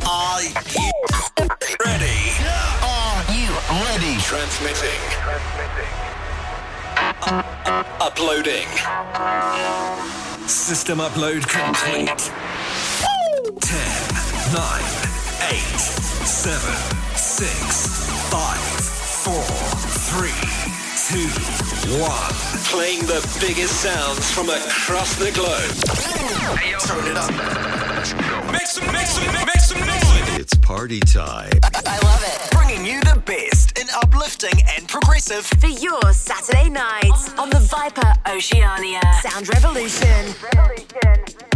Are you ready? Are you ready? Transmitting. Transmitting. Uploading. System upload complete. 10, 9, 8, 7, 6, 5, 4, 3, 2, 1. Playing the biggest sounds from across the globe. Hey, Turn it up. Make some, make some, make some noise. It's party time. I love it. Bringing you the best in uplifting and progressive. for your Saturday night on the Viper Oceania Sound Revolution. Thank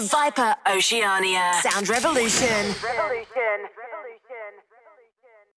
the Viper Oceania Sound Revolution. Revolution.